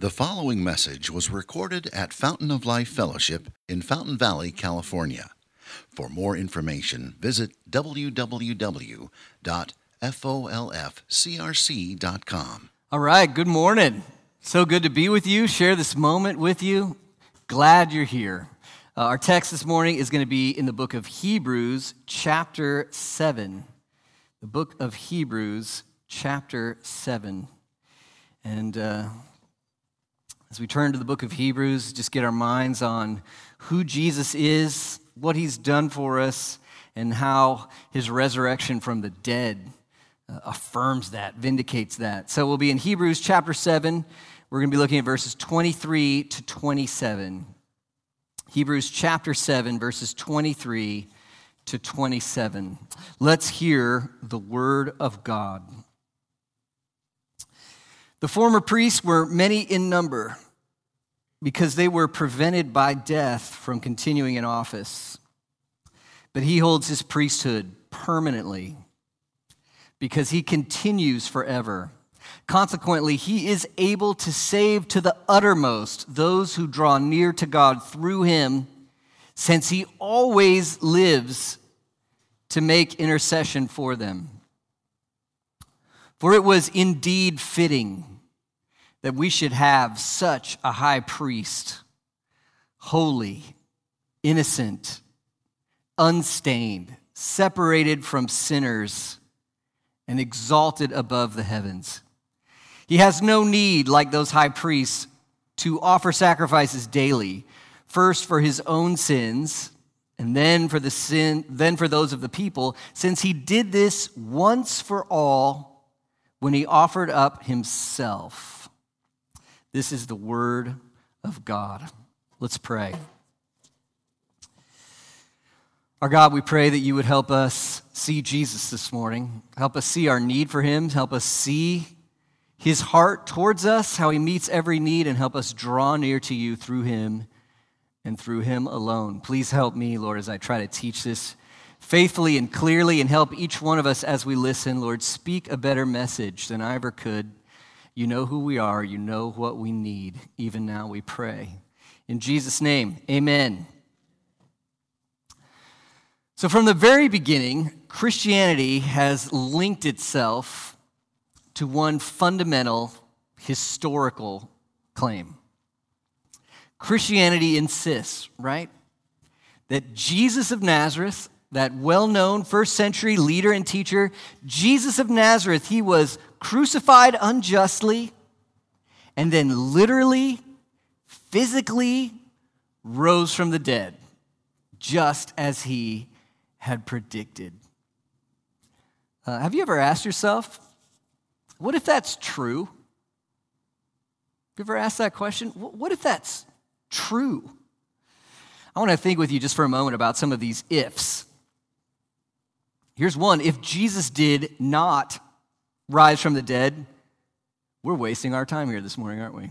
The following message was recorded at Fountain of Life Fellowship in Fountain Valley, California. For more information, visit www.folfcrc.com. All right, good morning. So good to be with you, share this moment with you. Glad you're here. Uh, our text this morning is going to be in the book of Hebrews, chapter 7. The book of Hebrews, chapter 7. And uh, as we turn to the book of Hebrews, just get our minds on who Jesus is, what he's done for us, and how his resurrection from the dead uh, affirms that, vindicates that. So we'll be in Hebrews chapter 7. We're going to be looking at verses 23 to 27. Hebrews chapter 7, verses 23 to 27. Let's hear the word of God. The former priests were many in number because they were prevented by death from continuing in office. But he holds his priesthood permanently because he continues forever. Consequently, he is able to save to the uttermost those who draw near to God through him, since he always lives to make intercession for them. For it was indeed fitting that we should have such a high priest, holy, innocent, unstained, separated from sinners, and exalted above the heavens. He has no need, like those high priests, to offer sacrifices daily, first for his own sins and then for the sin then for those of the people since he did this once for all when he offered up himself this is the word of god let's pray our god we pray that you would help us see jesus this morning help us see our need for him help us see his heart towards us how he meets every need and help us draw near to you through him and through him alone. Please help me, Lord, as I try to teach this faithfully and clearly and help each one of us as we listen. Lord, speak a better message than I ever could. You know who we are, you know what we need. Even now we pray. In Jesus' name, amen. So, from the very beginning, Christianity has linked itself to one fundamental historical claim. Christianity insists, right, that Jesus of Nazareth, that well known first century leader and teacher, Jesus of Nazareth, he was crucified unjustly and then literally, physically rose from the dead, just as he had predicted. Uh, have you ever asked yourself, what if that's true? Have you ever asked that question? What if that's true. I want to think with you just for a moment about some of these ifs. Here's one if Jesus did not rise from the dead, we're wasting our time here this morning, aren't we?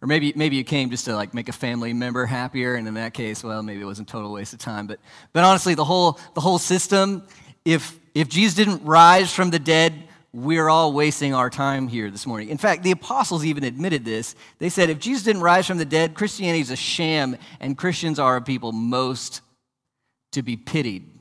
Or maybe, maybe you came just to like make a family member happier, and in that case, well, maybe it was a total waste of time. But, but honestly, the whole, the whole system, if, if Jesus didn't rise from the dead, we're all wasting our time here this morning. In fact, the apostles even admitted this. They said if Jesus didn't rise from the dead, Christianity is a sham, and Christians are a people most to be pitied.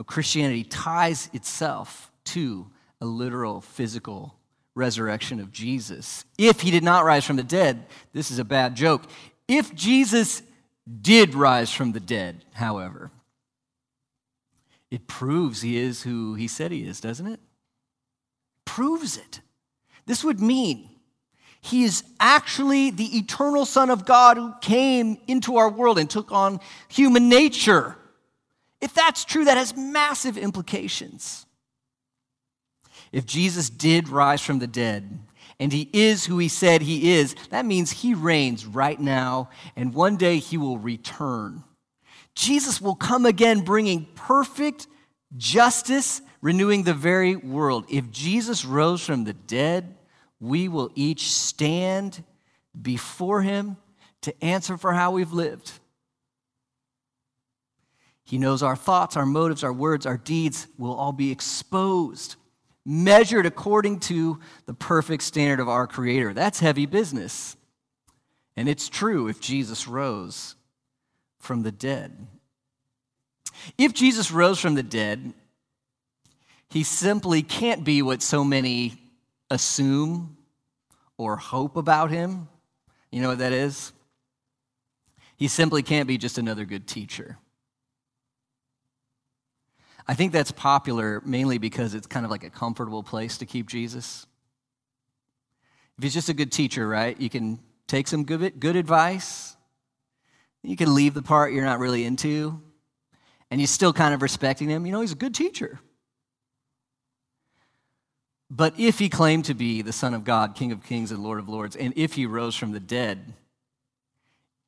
No, Christianity ties itself to a literal physical resurrection of Jesus. If he did not rise from the dead, this is a bad joke. If Jesus did rise from the dead, however, it proves he is who he said he is, doesn't it? Proves it. This would mean he is actually the eternal Son of God who came into our world and took on human nature. If that's true, that has massive implications. If Jesus did rise from the dead, and he is who he said he is, that means he reigns right now, and one day he will return Jesus will come again bringing perfect justice, renewing the very world. If Jesus rose from the dead, we will each stand before him to answer for how we've lived. He knows our thoughts, our motives, our words, our deeds will all be exposed. measured according to the perfect standard of our Creator. That's heavy business. And it's true if Jesus rose from the dead. If Jesus rose from the dead, he simply can't be what so many assume or hope about him. You know what that is? He simply can't be just another good teacher. I think that's popular mainly because it's kind of like a comfortable place to keep Jesus. If he's just a good teacher, right, you can take some good, good advice. You can leave the part you're not really into, and you're still kind of respecting him. You know, he's a good teacher. But if he claimed to be the Son of God, King of Kings, and Lord of Lords, and if he rose from the dead,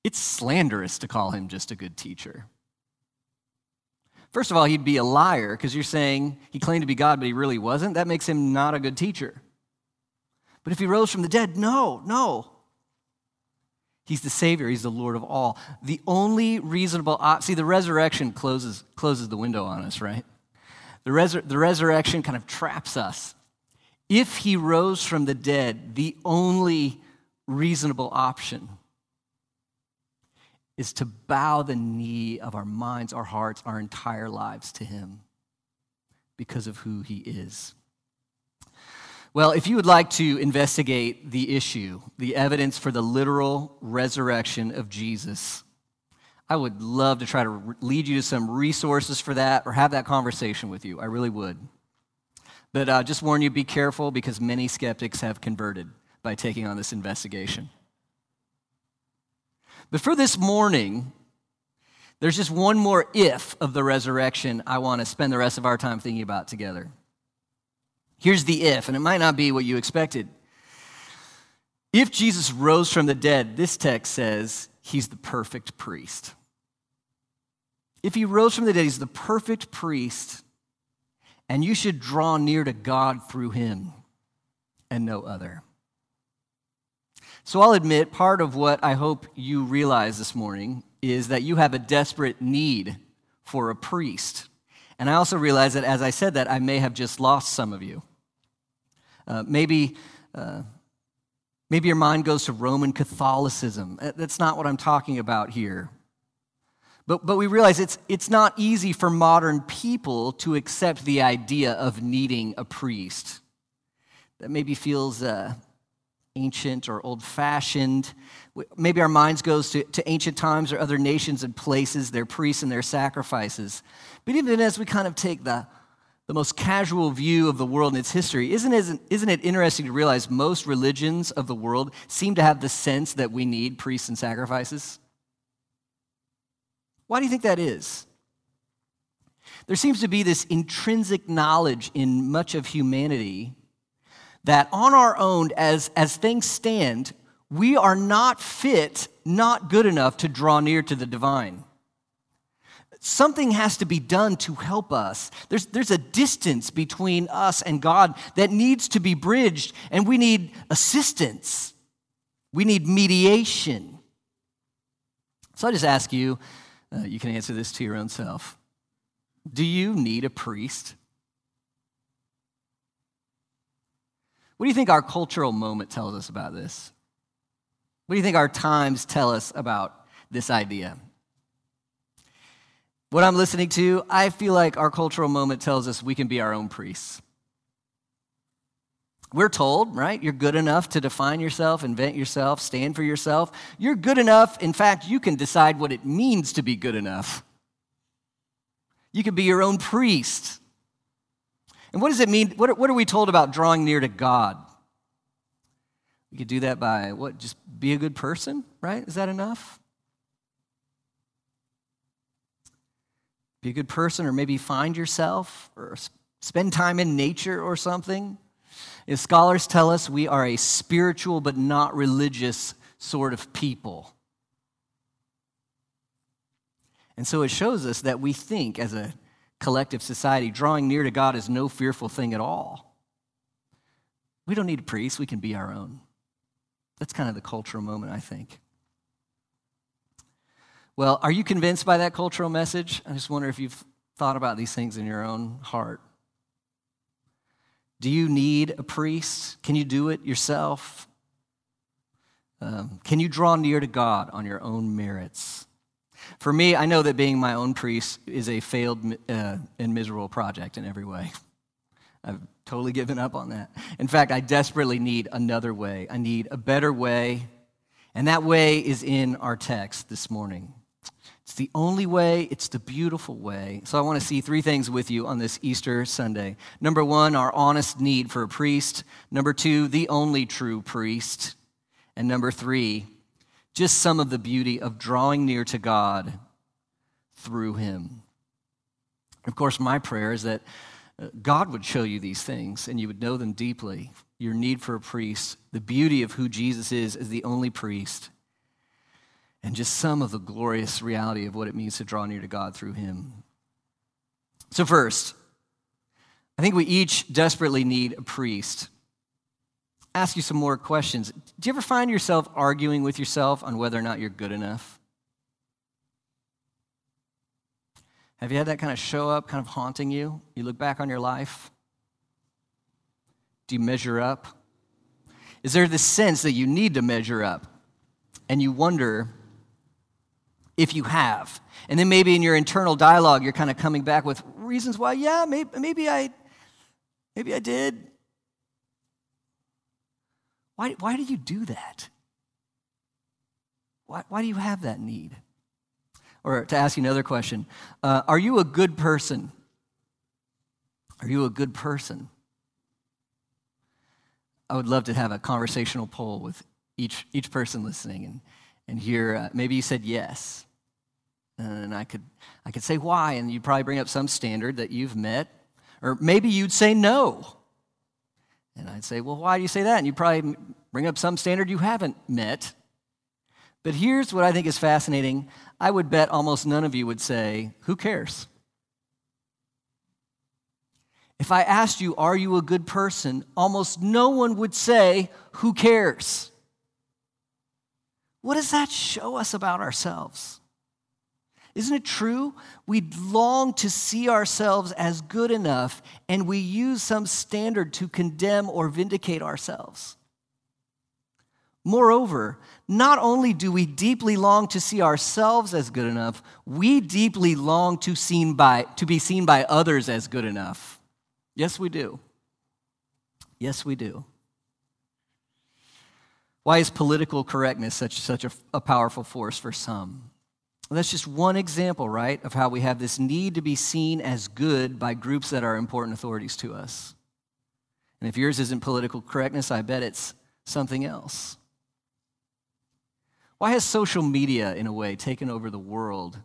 it's slanderous to call him just a good teacher. First of all, he'd be a liar because you're saying he claimed to be God, but he really wasn't. That makes him not a good teacher. But if he rose from the dead, no, no. He's the Savior, He's the Lord of all. The only reasonable, op- see, the resurrection closes, closes the window on us, right? The, resur- the resurrection kind of traps us. If He rose from the dead, the only reasonable option is to bow the knee of our minds, our hearts, our entire lives to Him because of who He is. Well, if you would like to investigate the issue, the evidence for the literal resurrection of Jesus, I would love to try to lead you to some resources for that or have that conversation with you. I really would. But uh, just warn you be careful because many skeptics have converted by taking on this investigation. But for this morning, there's just one more if of the resurrection I want to spend the rest of our time thinking about together. Here's the if, and it might not be what you expected. If Jesus rose from the dead, this text says he's the perfect priest. If he rose from the dead, he's the perfect priest, and you should draw near to God through him and no other. So I'll admit part of what I hope you realize this morning is that you have a desperate need for a priest. And I also realize that as I said that, I may have just lost some of you. Uh, maybe, uh, maybe your mind goes to Roman Catholicism. Uh, that's not what I'm talking about here. But, but we realize it's, it's not easy for modern people to accept the idea of needing a priest. That maybe feels uh, ancient or old fashioned. Maybe our minds goes to, to ancient times or other nations and places, their priests and their sacrifices. But even as we kind of take the, the most casual view of the world and its history, isn't, isn't, isn't it interesting to realize most religions of the world seem to have the sense that we need priests and sacrifices? Why do you think that is? There seems to be this intrinsic knowledge in much of humanity that on our own, as, as things stand, we are not fit, not good enough to draw near to the divine. Something has to be done to help us. There's, there's a distance between us and God that needs to be bridged, and we need assistance. We need mediation. So I just ask you, uh, you can answer this to your own self. Do you need a priest? What do you think our cultural moment tells us about this? What do you think our times tell us about this idea? What I'm listening to, I feel like our cultural moment tells us we can be our own priests. We're told, right? You're good enough to define yourself, invent yourself, stand for yourself. You're good enough. In fact, you can decide what it means to be good enough. You can be your own priest. And what does it mean? What, what are we told about drawing near to God? We could do that by what? Just be a good person, right? Is that enough? Be a good person, or maybe find yourself, or spend time in nature or something. If scholars tell us we are a spiritual but not religious sort of people. And so it shows us that we think as a collective society, drawing near to God is no fearful thing at all. We don't need a priest, we can be our own. That's kind of the cultural moment, I think. Well, are you convinced by that cultural message? I just wonder if you've thought about these things in your own heart. Do you need a priest? Can you do it yourself? Um, can you draw near to God on your own merits? For me, I know that being my own priest is a failed uh, and miserable project in every way. I've totally given up on that. In fact, I desperately need another way. I need a better way, and that way is in our text this morning. It's the only way, it's the beautiful way. So I want to see three things with you on this Easter Sunday. Number one, our honest need for a priest. Number two, the only true priest. And number three, just some of the beauty of drawing near to God through him. Of course, my prayer is that uh, God would show you these things and you would know them deeply. Your need for a priest, the beauty of who Jesus is as the only priest, and just some of the glorious reality of what it means to draw near to God through Him. So, first, I think we each desperately need a priest. Ask you some more questions. Do you ever find yourself arguing with yourself on whether or not you're good enough? Have you had that kind of show up, kind of haunting you? You look back on your life. Do you measure up? Is there this sense that you need to measure up? And you wonder if you have. And then maybe in your internal dialogue, you're kind of coming back with reasons why, yeah, maybe, maybe I, maybe I did. Why, why do you do that? Why, why do you have that need? Or to ask you another question, uh, are you a good person? Are you a good person? I would love to have a conversational poll with each, each person listening and, and hear uh, maybe you said yes. And I could, I could say why, and you'd probably bring up some standard that you've met. Or maybe you'd say no. And I'd say, well, why do you say that? And you'd probably bring up some standard you haven't met. But here's what I think is fascinating. I would bet almost none of you would say, who cares? If I asked you, are you a good person? Almost no one would say, who cares? What does that show us about ourselves? Isn't it true? We long to see ourselves as good enough, and we use some standard to condemn or vindicate ourselves. Moreover, not only do we deeply long to see ourselves as good enough, we deeply long to, seen by, to be seen by others as good enough. Yes, we do. Yes, we do. Why is political correctness such, such a, a powerful force for some? That's just one example, right, of how we have this need to be seen as good by groups that are important authorities to us. And if yours isn't political correctness, I bet it's something else. Why has social media, in a way, taken over the world?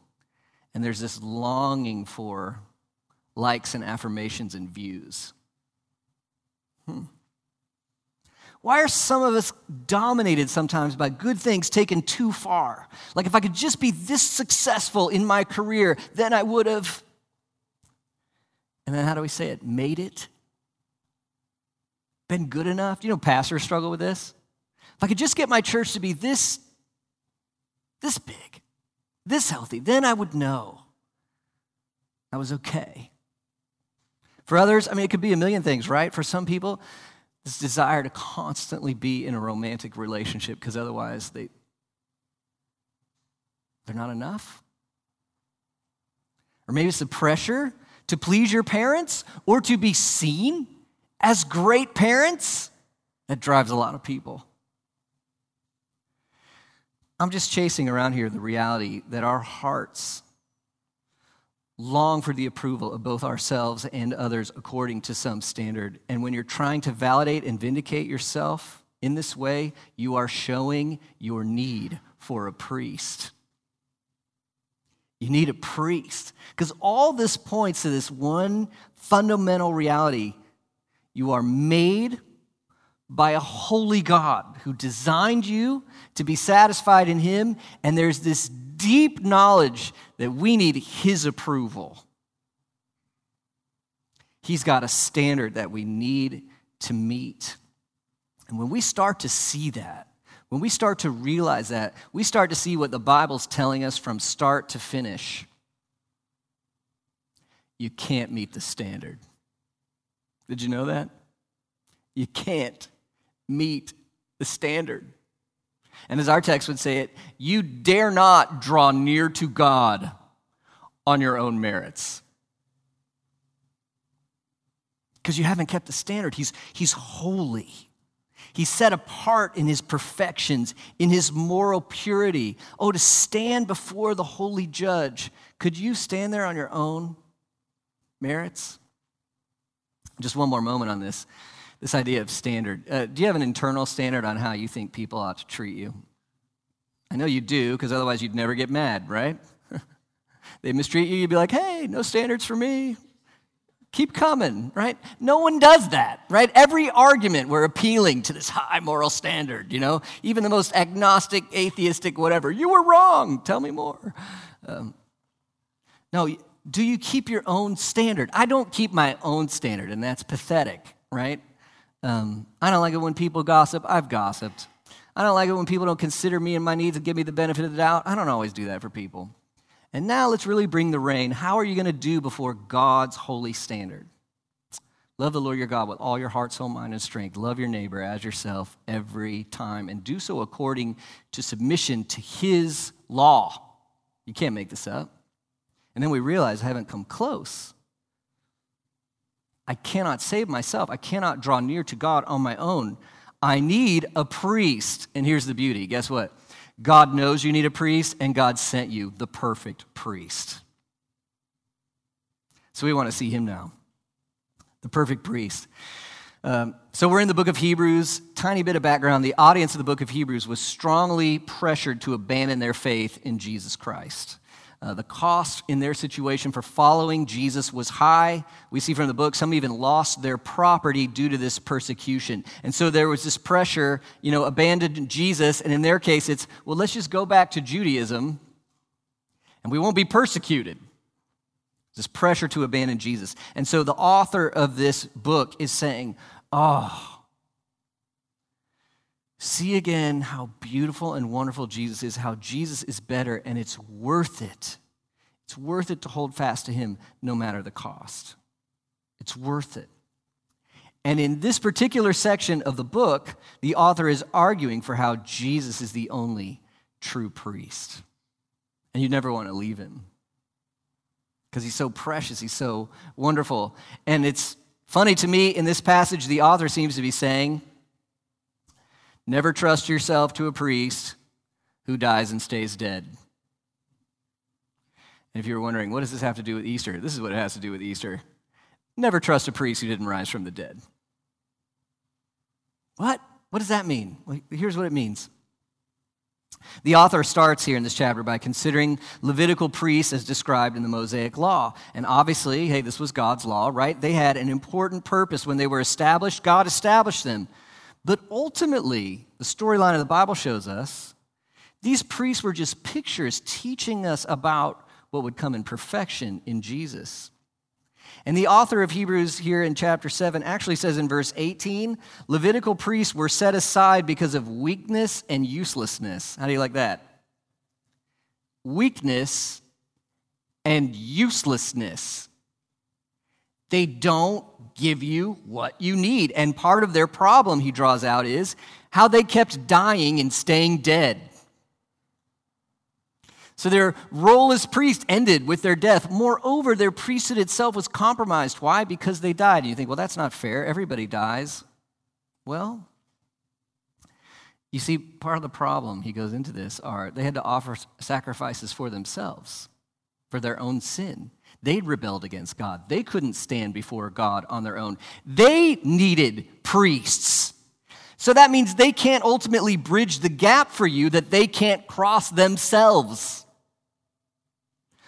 And there's this longing for likes and affirmations and views. Hmm. Why are some of us dominated sometimes by good things taken too far? Like, if I could just be this successful in my career, then I would have. And then, how do we say it? Made it? Been good enough? You know, pastors struggle with this. If I could just get my church to be this, this big, this healthy, then I would know I was okay. For others, I mean, it could be a million things, right? For some people, this desire to constantly be in a romantic relationship because otherwise they, they're not enough. Or maybe it's the pressure to please your parents or to be seen as great parents that drives a lot of people. I'm just chasing around here the reality that our hearts long for the approval of both ourselves and others according to some standard. And when you're trying to validate and vindicate yourself in this way, you are showing your need for a priest. You need a priest. Because all this points to this one fundamental reality you are made by a holy God who designed you to be satisfied in Him, and there's this deep knowledge that we need His approval. He's got a standard that we need to meet. And when we start to see that, when we start to realize that, we start to see what the Bible's telling us from start to finish. You can't meet the standard. Did you know that? You can't meet the standard. And as our text would say it, you dare not draw near to God on your own merits. Because you haven't kept the standard. He's, he's holy. He's set apart in his perfections, in his moral purity. Oh, to stand before the holy judge. Could you stand there on your own merits? Just one more moment on this this idea of standard. Uh, do you have an internal standard on how you think people ought to treat you? I know you do, because otherwise you'd never get mad, right? they mistreat you, you'd be like, hey, no standards for me. Keep coming, right? No one does that, right? Every argument we're appealing to this high moral standard, you know? Even the most agnostic, atheistic, whatever. You were wrong. Tell me more. Um, no, do you keep your own standard? I don't keep my own standard, and that's pathetic, right? Um, I don't like it when people gossip. I've gossiped. I don't like it when people don't consider me and my needs and give me the benefit of the doubt. I don't always do that for people. And now let's really bring the rain. How are you going to do before God's holy standard? Love the Lord your God with all your heart, soul, mind, and strength. Love your neighbor as yourself every time, and do so according to submission to his law. You can't make this up. And then we realize I haven't come close. I cannot save myself. I cannot draw near to God on my own. I need a priest. And here's the beauty guess what? God knows you need a priest, and God sent you the perfect priest. So we want to see him now. The perfect priest. Um, so we're in the book of Hebrews. Tiny bit of background. The audience of the book of Hebrews was strongly pressured to abandon their faith in Jesus Christ. Uh, the cost in their situation for following Jesus was high. We see from the book some even lost their property due to this persecution. And so there was this pressure, you know, abandon Jesus. And in their case, it's, well, let's just go back to Judaism and we won't be persecuted. This pressure to abandon Jesus. And so the author of this book is saying, oh, See again how beautiful and wonderful Jesus is, how Jesus is better, and it's worth it. It's worth it to hold fast to him no matter the cost. It's worth it. And in this particular section of the book, the author is arguing for how Jesus is the only true priest. And you never want to leave him because he's so precious, he's so wonderful. And it's funny to me in this passage, the author seems to be saying, Never trust yourself to a priest who dies and stays dead. And if you're wondering, what does this have to do with Easter? This is what it has to do with Easter. Never trust a priest who didn't rise from the dead. What? What does that mean? Well, here's what it means. The author starts here in this chapter by considering Levitical priests as described in the Mosaic Law. And obviously, hey, this was God's law, right? They had an important purpose. When they were established, God established them. But ultimately, the storyline of the Bible shows us these priests were just pictures teaching us about what would come in perfection in Jesus. And the author of Hebrews here in chapter 7 actually says in verse 18 Levitical priests were set aside because of weakness and uselessness. How do you like that? Weakness and uselessness. They don't give you what you need. And part of their problem, he draws out, is how they kept dying and staying dead. So their role as priest ended with their death. Moreover, their priesthood itself was compromised. Why? Because they died. And you think, well, that's not fair. Everybody dies. Well, you see, part of the problem, he goes into this, are they had to offer sacrifices for themselves, for their own sin. They'd rebelled against God. They couldn't stand before God on their own. They needed priests. So that means they can't ultimately bridge the gap for you that they can't cross themselves.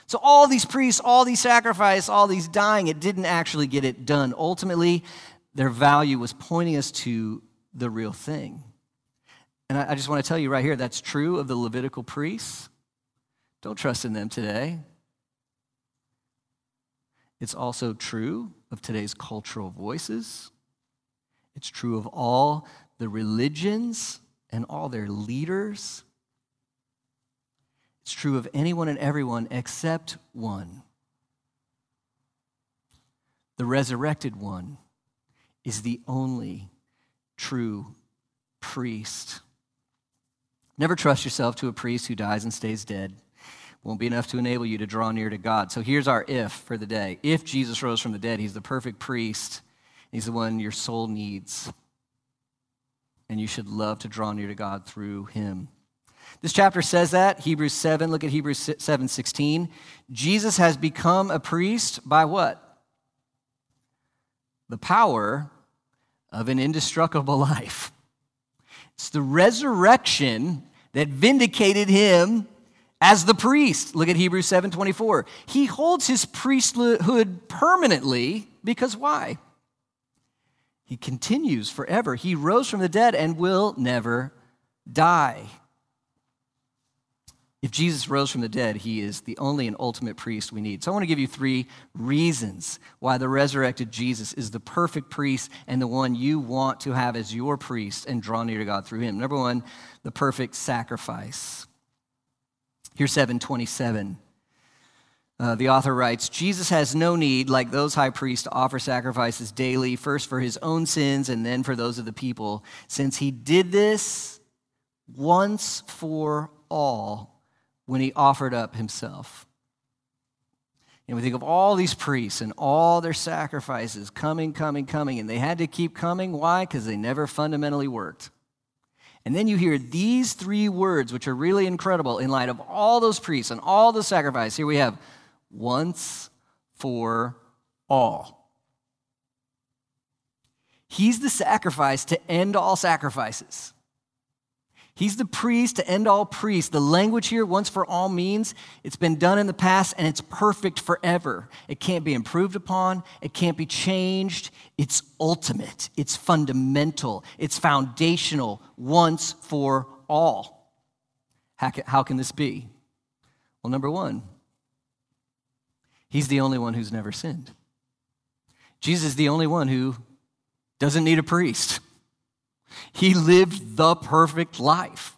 So, all these priests, all these sacrifices, all these dying, it didn't actually get it done. Ultimately, their value was pointing us to the real thing. And I just want to tell you right here that's true of the Levitical priests. Don't trust in them today. It's also true of today's cultural voices. It's true of all the religions and all their leaders. It's true of anyone and everyone except one. The resurrected one is the only true priest. Never trust yourself to a priest who dies and stays dead. Won't be enough to enable you to draw near to God. So here's our if for the day. If Jesus rose from the dead, he's the perfect priest. He's the one your soul needs. And you should love to draw near to God through him. This chapter says that, Hebrews 7, look at Hebrews 7 16. Jesus has become a priest by what? The power of an indestructible life. It's the resurrection that vindicated him as the priest. Look at Hebrews 7:24. He holds his priesthood permanently because why? He continues forever. He rose from the dead and will never die. If Jesus rose from the dead, he is the only and ultimate priest we need. So I want to give you three reasons why the resurrected Jesus is the perfect priest and the one you want to have as your priest and draw near to God through him. Number one, the perfect sacrifice. Here's 727. Uh, the author writes Jesus has no need, like those high priests, to offer sacrifices daily, first for his own sins and then for those of the people, since he did this once for all when he offered up himself. And we think of all these priests and all their sacrifices coming, coming, coming, and they had to keep coming. Why? Because they never fundamentally worked. And then you hear these three words, which are really incredible in light of all those priests and all the sacrifice. Here we have once for all. He's the sacrifice to end all sacrifices. He's the priest to end all priests. The language here, once for all, means it's been done in the past and it's perfect forever. It can't be improved upon, it can't be changed. It's ultimate, it's fundamental, it's foundational, once for all. How can, how can this be? Well, number one, he's the only one who's never sinned. Jesus is the only one who doesn't need a priest. He lived the perfect life.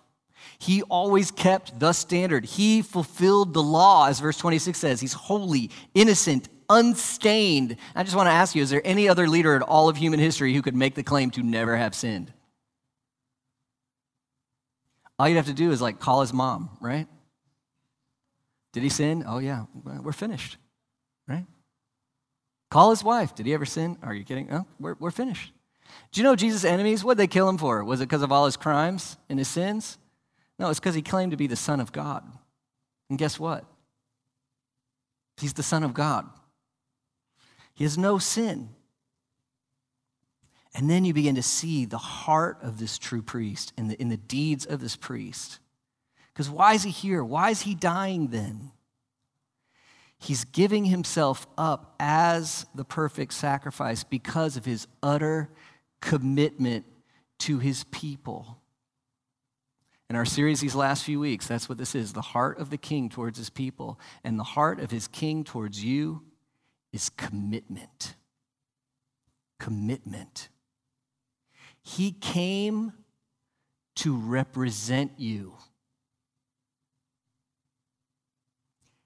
He always kept the standard. He fulfilled the law, as verse 26 says. He's holy, innocent, unstained. I just want to ask you is there any other leader in all of human history who could make the claim to never have sinned? All you'd have to do is like call his mom, right? Did he sin? Oh, yeah, we're finished, right? Call his wife. Did he ever sin? Are you kidding? Oh, we're, we're finished. Do you know Jesus' enemies? What did they kill him for? Was it because of all his crimes and his sins? No, it's because he claimed to be the Son of God. And guess what? He's the Son of God. He has no sin. And then you begin to see the heart of this true priest in the, in the deeds of this priest. Because why is he here? Why is he dying then? He's giving himself up as the perfect sacrifice because of his utter commitment to his people. In our series these last few weeks, that's what this is the heart of the king towards his people. And the heart of his king towards you is commitment. Commitment. He came to represent you.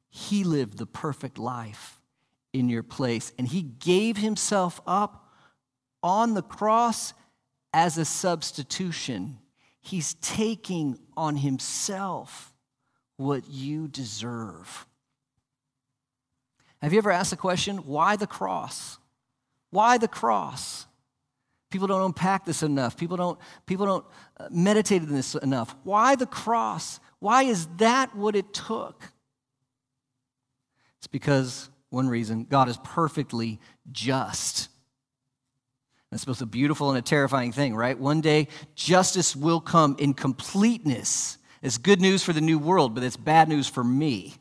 He lived the perfect life in your place, and he gave himself up on the cross as a substitution. He's taking on himself what you deserve. Have you ever asked the question, why the cross? Why the cross? People don't unpack this enough. People don't, people don't uh, meditate on this enough. Why the cross? Why is that what it took? It's because, one reason, God is perfectly just. That's both a beautiful and a terrifying thing, right? One day, justice will come in completeness. It's good news for the new world, but it's bad news for me.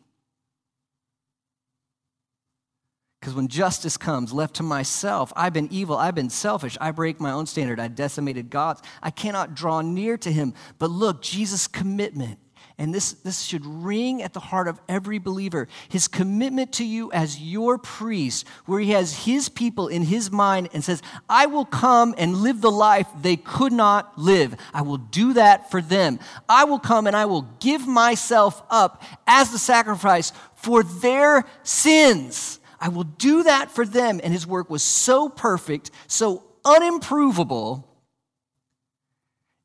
Because when justice comes, left to myself, I've been evil, I've been selfish, I break my own standard, I decimated God's. I cannot draw near to him. But look, Jesus' commitment and this, this should ring at the heart of every believer. His commitment to you as your priest, where he has his people in his mind and says, I will come and live the life they could not live. I will do that for them. I will come and I will give myself up as the sacrifice for their sins. I will do that for them. And his work was so perfect, so unimprovable,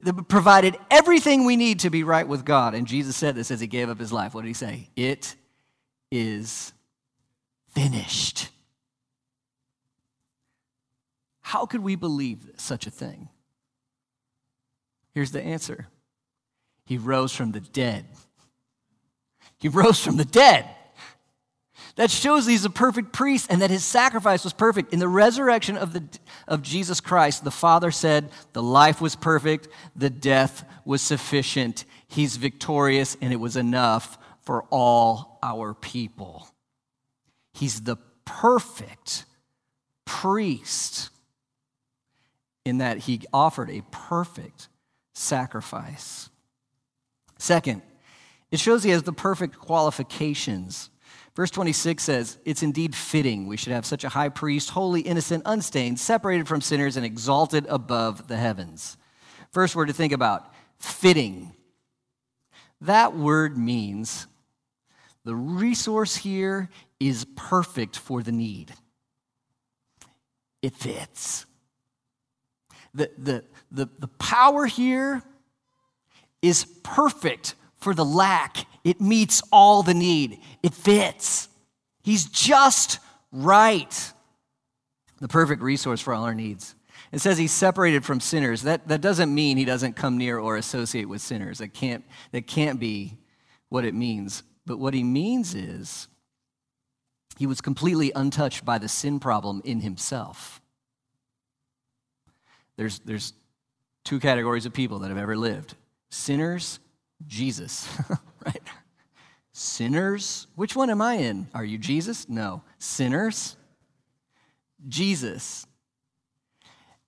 that provided everything we need to be right with God. And Jesus said this as he gave up his life. What did he say? It is finished. How could we believe such a thing? Here's the answer He rose from the dead. He rose from the dead. That shows that he's a perfect priest and that his sacrifice was perfect. In the resurrection of, the, of Jesus Christ, the Father said the life was perfect, the death was sufficient. He's victorious, and it was enough for all our people. He's the perfect priest in that he offered a perfect sacrifice. Second, it shows he has the perfect qualifications Verse 26 says, It's indeed fitting we should have such a high priest, holy, innocent, unstained, separated from sinners, and exalted above the heavens. First word to think about fitting. That word means the resource here is perfect for the need, it fits. The, the, the, the power here is perfect for the lack. It meets all the need, it fits. He's just right. The perfect resource for all our needs. It says he's separated from sinners. That, that doesn't mean he doesn't come near or associate with sinners. That can't, that can't be what it means. But what he means is he was completely untouched by the sin problem in himself. There's, there's two categories of people that have ever lived sinners Jesus, right? Sinners? Which one am I in? Are you Jesus? No. Sinners? Jesus.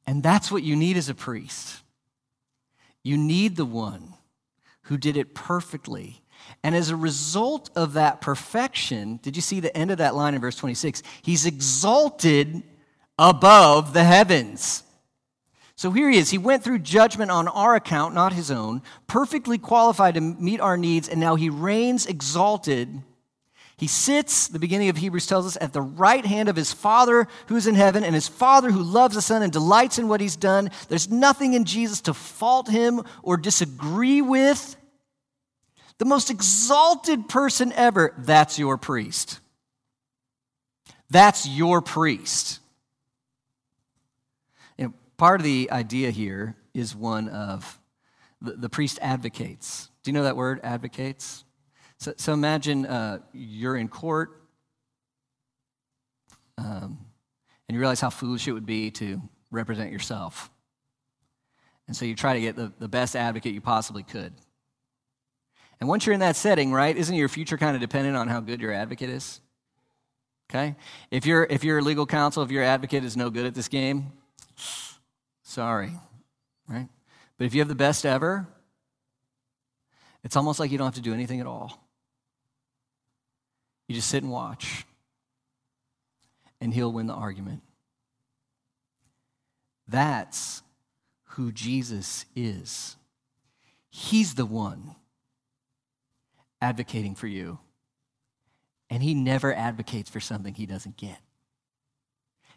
And that's what you need as a priest. You need the one who did it perfectly. And as a result of that perfection, did you see the end of that line in verse 26? He's exalted above the heavens. So here he is. He went through judgment on our account, not his own, perfectly qualified to meet our needs, and now he reigns exalted. He sits, the beginning of Hebrews tells us, at the right hand of his Father who is in heaven, and his Father who loves the Son and delights in what he's done. There's nothing in Jesus to fault him or disagree with. The most exalted person ever, that's your priest. That's your priest. Part of the idea here is one of the, the priest advocates. Do you know that word, advocates? So, so imagine uh, you're in court um, and you realize how foolish it would be to represent yourself. And so you try to get the, the best advocate you possibly could. And once you're in that setting, right, isn't your future kind of dependent on how good your advocate is? Okay? If, you if your legal counsel, if your advocate is no good at this game, Sorry, right? But if you have the best ever, it's almost like you don't have to do anything at all. You just sit and watch, and he'll win the argument. That's who Jesus is. He's the one advocating for you, and he never advocates for something he doesn't get.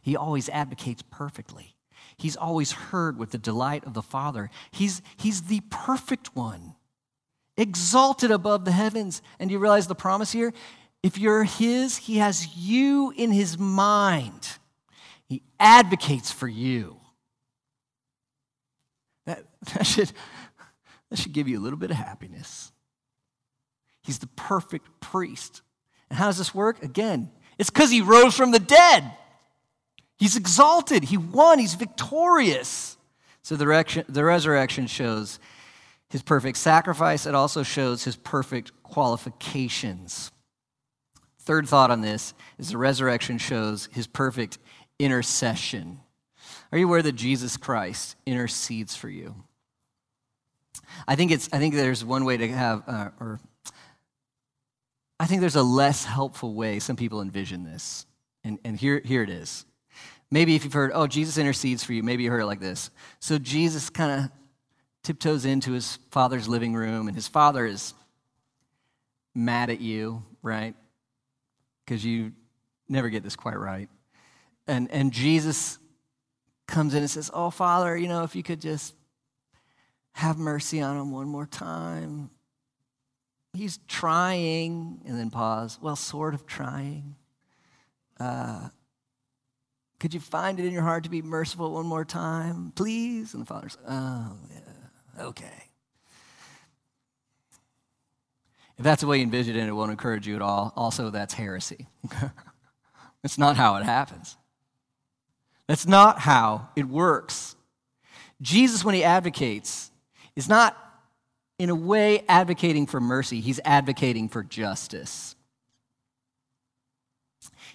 He always advocates perfectly. He's always heard with the delight of the Father. He's, he's the perfect one, exalted above the heavens. And you realize the promise here? If you're His, He has you in His mind. He advocates for you. That, that, should, that should give you a little bit of happiness. He's the perfect priest. And how does this work? Again, it's because He rose from the dead. He's exalted. He won. He's victorious. So the, the resurrection shows his perfect sacrifice. It also shows his perfect qualifications. Third thought on this is the resurrection shows his perfect intercession. Are you aware that Jesus Christ intercedes for you? I think it's. I think there's one way to have, uh, or I think there's a less helpful way some people envision this, and, and here, here it is. Maybe if you've heard, oh, Jesus intercedes for you, maybe you heard it like this. So Jesus kind of tiptoes into his father's living room, and his father is mad at you, right? Because you never get this quite right. And, and Jesus comes in and says, Oh, Father, you know, if you could just have mercy on him one more time. He's trying, and then pause. Well, sort of trying. Uh, could you find it in your heart to be merciful one more time, please? And the father says, Oh, yeah, okay. If that's the way you envision it, it won't encourage you at all. Also, that's heresy. that's not how it happens. That's not how it works. Jesus, when he advocates, is not in a way advocating for mercy, he's advocating for justice.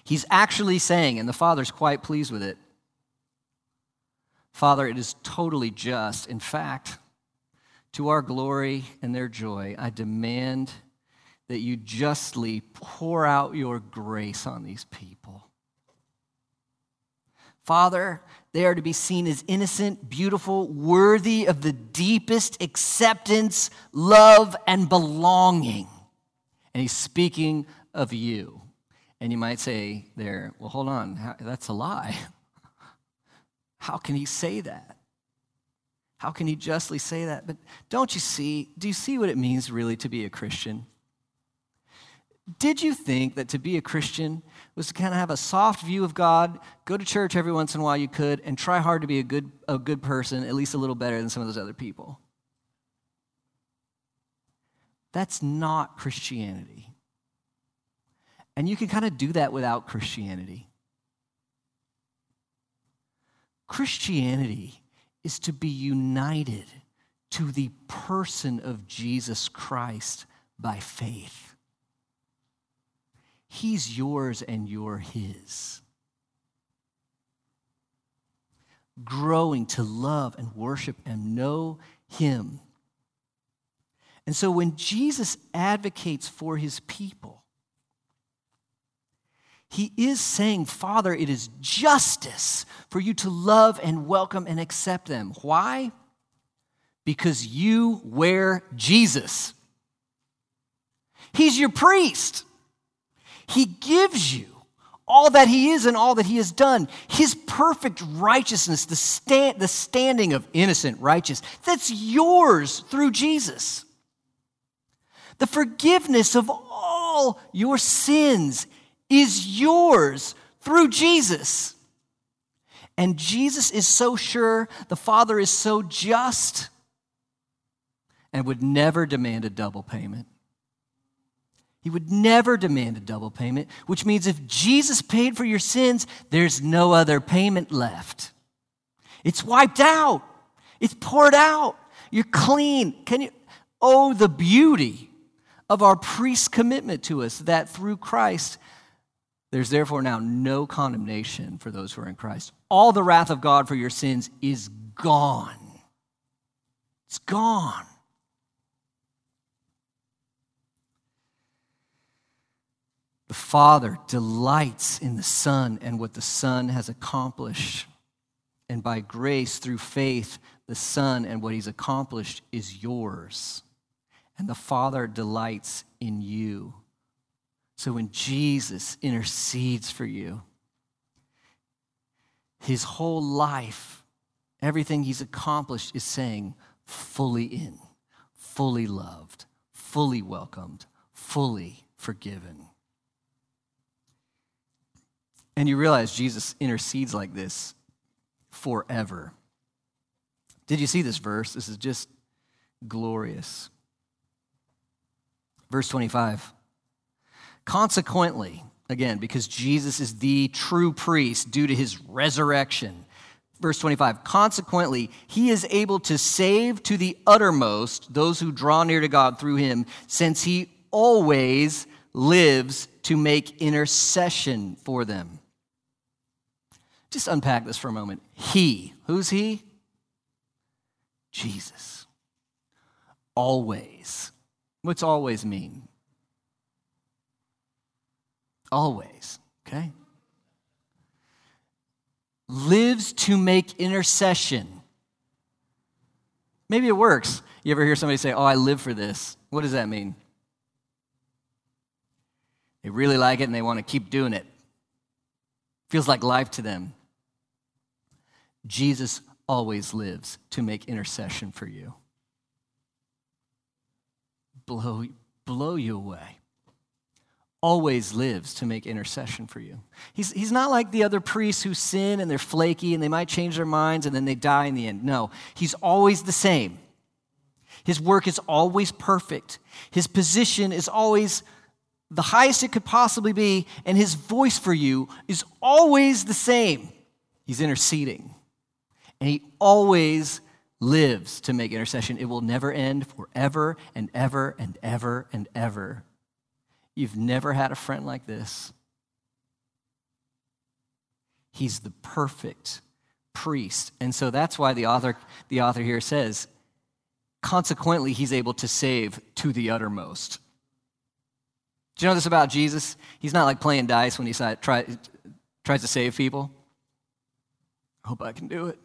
He's actually saying, and the Father's quite pleased with it Father, it is totally just. In fact, to our glory and their joy, I demand that you justly pour out your grace on these people. Father, they are to be seen as innocent, beautiful, worthy of the deepest acceptance, love, and belonging. And he's speaking of you. And you might say there, well, hold on, that's a lie. How can he say that? How can he justly say that? But don't you see? Do you see what it means really to be a Christian? Did you think that to be a Christian was to kind of have a soft view of God, go to church every once in a while you could, and try hard to be a good, a good person, at least a little better than some of those other people? That's not Christianity. And you can kind of do that without Christianity. Christianity is to be united to the person of Jesus Christ by faith. He's yours and you're His. Growing to love and worship and know Him. And so when Jesus advocates for His people, he is saying, Father, it is justice for you to love and welcome and accept them. Why? Because you wear Jesus. He's your priest. He gives you all that He is and all that He has done. His perfect righteousness, the, stand, the standing of innocent righteous, that's yours through Jesus. The forgiveness of all your sins is yours through Jesus. And Jesus is so sure, the Father is so just, and would never demand a double payment. He would never demand a double payment, which means if Jesus paid for your sins, there's no other payment left. It's wiped out, it's poured out. You're clean. Can you? Oh, the beauty of our priest's commitment to us that through Christ, there's therefore now no condemnation for those who are in Christ. All the wrath of God for your sins is gone. It's gone. The Father delights in the Son and what the Son has accomplished. And by grace, through faith, the Son and what He's accomplished is yours. And the Father delights in you. So when Jesus intercedes for you, His whole life, everything He's accomplished, is saying, fully in, fully loved, fully welcomed, fully forgiven. And you realize Jesus intercedes like this forever. Did you see this verse? This is just glorious. Verse 25. Consequently, again, because Jesus is the true priest due to his resurrection. Verse 25, consequently, he is able to save to the uttermost those who draw near to God through him, since he always lives to make intercession for them. Just unpack this for a moment. He, who's he? Jesus. Always. What's always mean? Always, okay? Lives to make intercession. Maybe it works. You ever hear somebody say, Oh, I live for this? What does that mean? They really like it and they want to keep doing it. Feels like life to them. Jesus always lives to make intercession for you. blow, blow you away. Always lives to make intercession for you. He's, he's not like the other priests who sin and they're flaky and they might change their minds and then they die in the end. No, he's always the same. His work is always perfect. His position is always the highest it could possibly be, and his voice for you is always the same. He's interceding. And he always lives to make intercession. It will never end forever and ever and ever and ever. You've never had a friend like this. He's the perfect priest. And so that's why the author, the author here says, consequently, he's able to save to the uttermost. Do you know this about Jesus? He's not like playing dice when he try, tries to save people. I hope I can do it.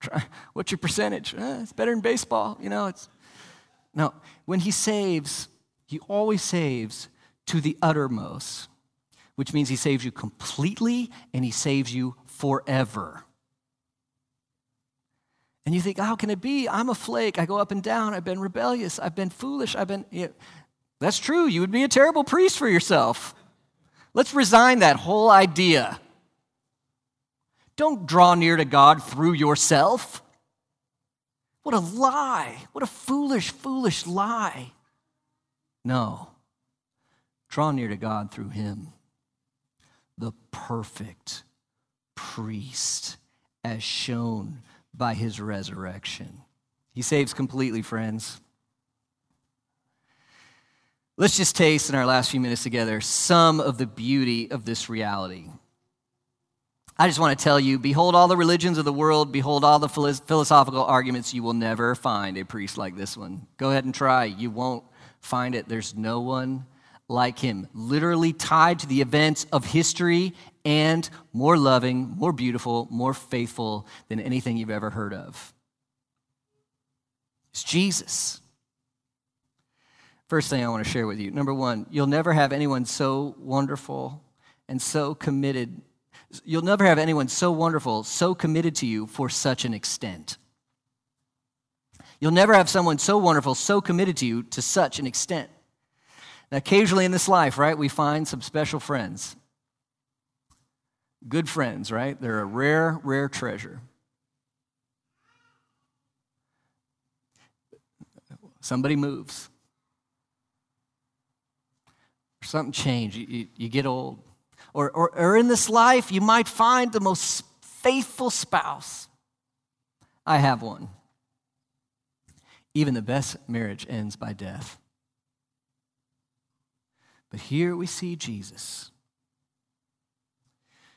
Try, what's your percentage? Eh, it's better than baseball. You know, it's no. When he saves, he always saves to the uttermost, which means he saves you completely and he saves you forever. And you think, how can it be? I'm a flake. I go up and down. I've been rebellious. I've been foolish. I've been. You know, that's true. You would be a terrible priest for yourself. Let's resign that whole idea. Don't draw near to God through yourself. What a lie. What a foolish, foolish lie. No. Draw near to God through Him, the perfect priest, as shown by His resurrection. He saves completely, friends. Let's just taste in our last few minutes together some of the beauty of this reality. I just want to tell you behold all the religions of the world, behold all the philosophical arguments. You will never find a priest like this one. Go ahead and try. You won't find it. There's no one like him, literally tied to the events of history and more loving, more beautiful, more faithful than anything you've ever heard of. It's Jesus. First thing I want to share with you number one, you'll never have anyone so wonderful and so committed You'll never have anyone so wonderful, so committed to you for such an extent. You'll never have someone so wonderful, so committed to you to such an extent. Now, occasionally in this life, right, we find some special friends. Good friends, right? They're a rare, rare treasure. Somebody moves. Something changes. You, you, you get old or, or, or in this life, you might find the most faithful spouse. I have one. Even the best marriage ends by death. But here we see Jesus.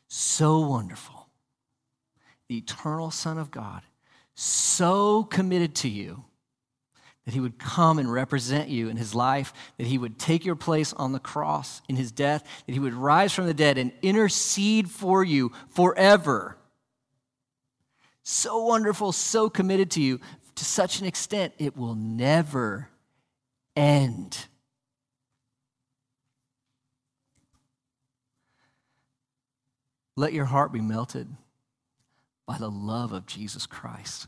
So wonderful. The eternal Son of God, so committed to you that he would come and represent you in his life, that he would take your place on the cross in his death, that he would rise from the dead and intercede for you forever. So wonderful, so committed to you to such an extent it will never end. Let your heart be melted by the love of Jesus Christ.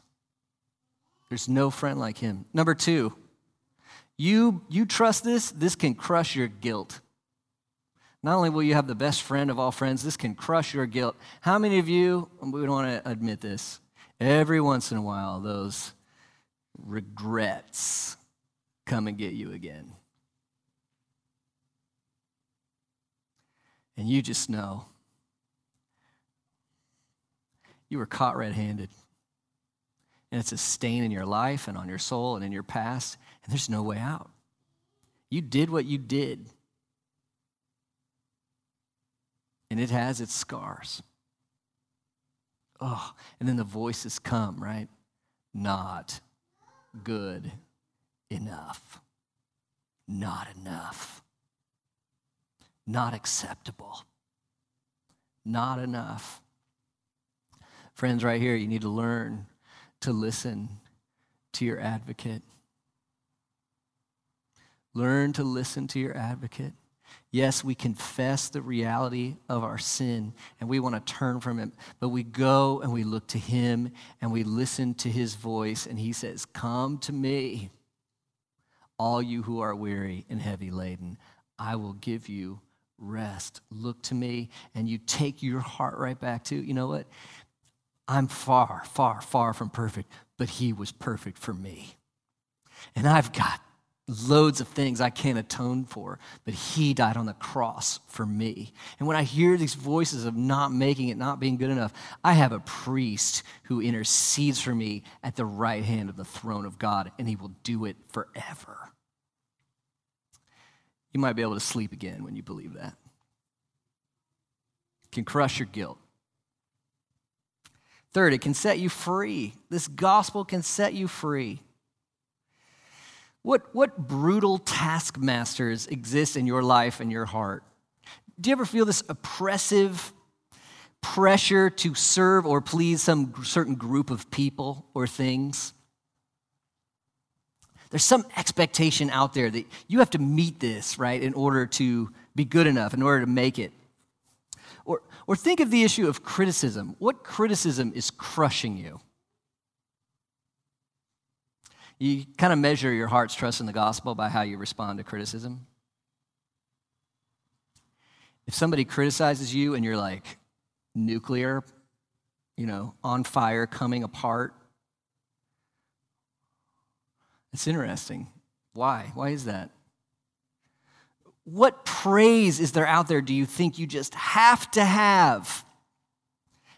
There's no friend like him. Number two, you, you trust this, this can crush your guilt. Not only will you have the best friend of all friends, this can crush your guilt. How many of you, we don't want to admit this, every once in a while, those regrets come and get you again? And you just know you were caught red handed and it's a stain in your life and on your soul and in your past, and there's no way out. You did what you did, and it has its scars. Oh, and then the voices come, right? Not good enough. Not enough. Not acceptable. Not enough. Friends, right here, you need to learn to listen to your advocate. Learn to listen to your advocate. Yes, we confess the reality of our sin and we want to turn from it, but we go and we look to him and we listen to his voice and he says, Come to me. all you who are weary and heavy laden. I will give you rest. Look to me, and you take your heart right back to, you know what? I'm far, far, far from perfect, but He was perfect for me. And I've got loads of things I can't atone for, but He died on the cross for me. And when I hear these voices of not making it, not being good enough, I have a priest who intercedes for me at the right hand of the throne of God, and He will do it forever. You might be able to sleep again when you believe that. It can crush your guilt. Third, it can set you free. This gospel can set you free. What, what brutal taskmasters exist in your life and your heart? Do you ever feel this oppressive pressure to serve or please some certain group of people or things? There's some expectation out there that you have to meet this, right, in order to be good enough, in order to make it. Or, think of the issue of criticism. What criticism is crushing you? You kind of measure your heart's trust in the gospel by how you respond to criticism. If somebody criticizes you and you're like nuclear, you know, on fire, coming apart, it's interesting. Why? Why is that? What praise is there out there do you think you just have to have?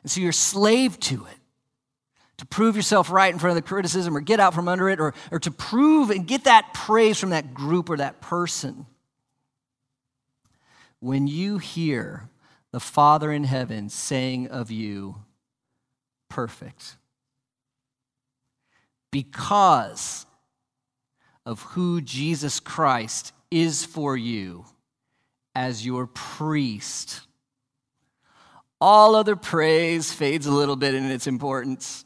And so you're slave to it to prove yourself right in front of the criticism or get out from under it or, or to prove and get that praise from that group or that person. When you hear the Father in heaven saying of you, perfect, because of who Jesus Christ is for you as your priest. All other praise fades a little bit in its importance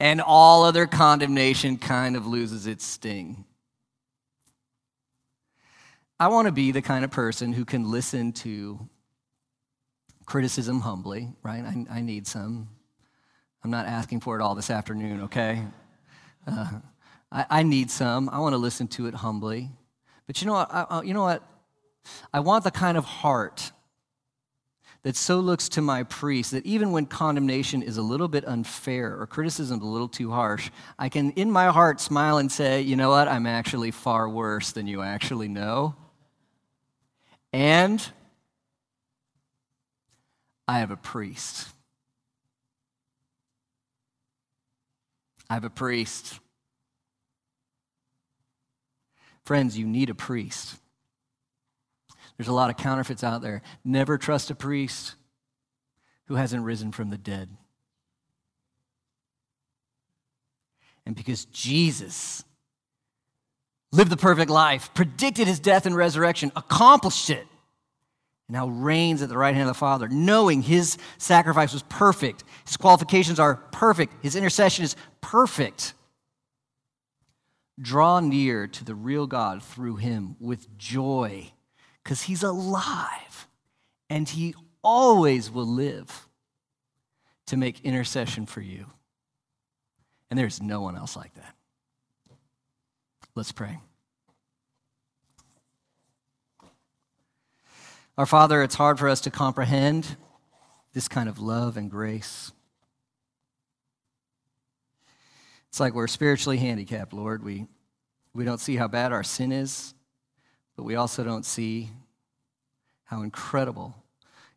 and all other condemnation kind of loses its sting. I want to be the kind of person who can listen to criticism humbly, right? I, I need some. I'm not asking for it all this afternoon, okay? Uh, I, I, need some. I want to listen to it humbly. But you know what? I, you know what? I want the kind of heart that so looks to my priest that even when condemnation is a little bit unfair or criticism a little too harsh, I can in my heart smile and say, you know what, I'm actually far worse than you actually know. And I have a priest. I have a priest. Friends, you need a priest. There's a lot of counterfeits out there. Never trust a priest who hasn't risen from the dead. And because Jesus lived the perfect life, predicted his death and resurrection, accomplished it, and now reigns at the right hand of the Father, knowing his sacrifice was perfect, his qualifications are perfect, his intercession is perfect. Draw near to the real God through him with joy because he's alive and he always will live to make intercession for you. And there's no one else like that. Let's pray. Our Father, it's hard for us to comprehend this kind of love and grace. It's like we're spiritually handicapped, Lord. We, we don't see how bad our sin is but we also don't see how incredible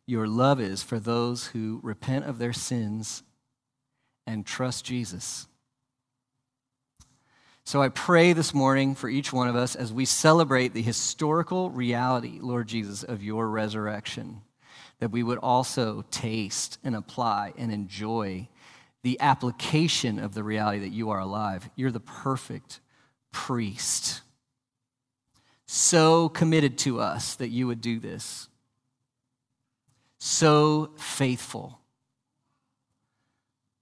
your love is for those who repent of their sins and trust Jesus. So I pray this morning for each one of us as we celebrate the historical reality, Lord Jesus, of your resurrection, that we would also taste and apply and enjoy the application of the reality that you are alive. You're the perfect priest so committed to us that you would do this. So faithful.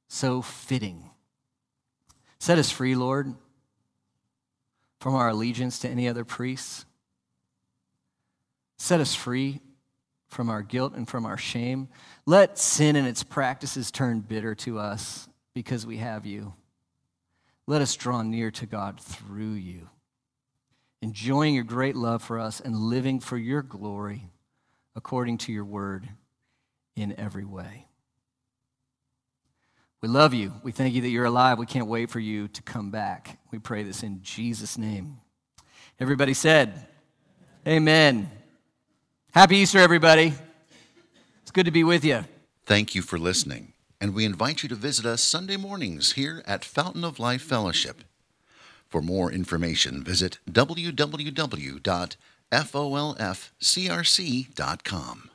So fitting. Set us free, Lord, from our allegiance to any other priests. Set us free from our guilt and from our shame. Let sin and its practices turn bitter to us because we have you. Let us draw near to God through you. enjoying your great love for us and living for your glory according to your word in every way. We love you. We thank you that you're alive. We can't wait for you to come back. We pray this in Jesus' name. Everybody said, Amen. Happy Easter, everybody. It's good to be with you. Thank you for listening, and we invite you to visit us Sunday mornings here at Fountain of Life Fellowship. For more information, visit www.folfcrc.com.